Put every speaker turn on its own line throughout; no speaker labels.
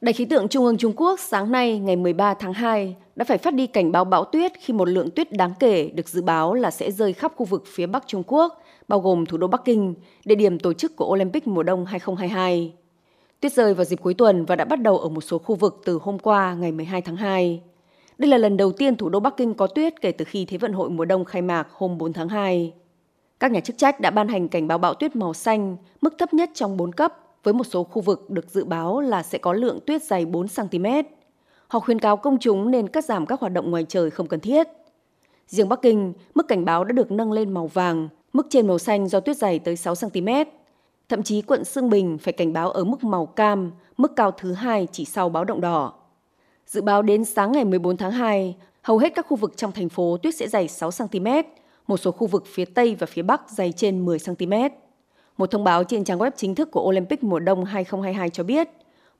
Đài khí tượng Trung ương Trung Quốc sáng nay ngày 13 tháng 2 đã phải phát đi cảnh báo bão tuyết khi một lượng tuyết đáng kể được dự báo là sẽ rơi khắp khu vực phía Bắc Trung Quốc, bao gồm thủ đô Bắc Kinh, địa điểm tổ chức của Olympic mùa đông 2022. Tuyết rơi vào dịp cuối tuần và đã bắt đầu ở một số khu vực từ hôm qua ngày 12 tháng 2. Đây là lần đầu tiên thủ đô Bắc Kinh có tuyết kể từ khi Thế vận hội mùa đông khai mạc hôm 4 tháng 2. Các nhà chức trách đã ban hành cảnh báo bão tuyết màu xanh, mức thấp nhất trong 4 cấp, với một số khu vực được dự báo là sẽ có lượng tuyết dày 4 cm. Họ khuyên cáo công chúng nên cắt giảm các hoạt động ngoài trời không cần thiết. Riêng Bắc Kinh, mức cảnh báo đã được nâng lên màu vàng, mức trên màu xanh do tuyết dày tới 6 cm. Thậm chí quận Sương Bình phải cảnh báo ở mức màu cam, mức cao thứ hai chỉ sau báo động đỏ. Dự báo đến sáng ngày 14 tháng 2, hầu hết các khu vực trong thành phố tuyết sẽ dày 6 cm, một số khu vực phía Tây và phía Bắc dày trên 10 cm. Một thông báo trên trang web chính thức của Olympic mùa đông 2022 cho biết,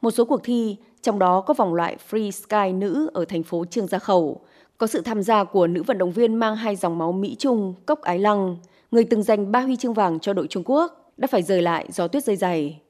một số cuộc thi, trong đó có vòng loại Free Sky nữ ở thành phố Trương Gia Khẩu, có sự tham gia của nữ vận động viên mang hai dòng máu Mỹ Trung, Cốc Ái Lăng, người từng giành ba huy chương vàng cho đội Trung Quốc, đã phải rời lại do tuyết rơi dày.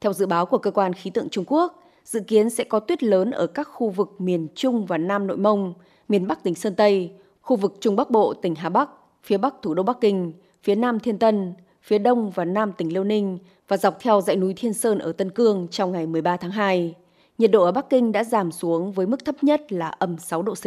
Theo dự báo của cơ quan khí tượng Trung Quốc, dự kiến sẽ có tuyết lớn ở các khu vực miền Trung và Nam Nội Mông, miền Bắc tỉnh Sơn Tây, khu vực Trung Bắc Bộ tỉnh Hà Bắc, phía Bắc thủ đô Bắc Kinh, phía Nam Thiên Tân, phía đông và nam tỉnh Liêu Ninh và dọc theo dãy núi Thiên Sơn ở Tân Cương trong ngày 13 tháng 2. Nhiệt độ ở Bắc Kinh đã giảm xuống với mức thấp nhất là âm 6 độ C.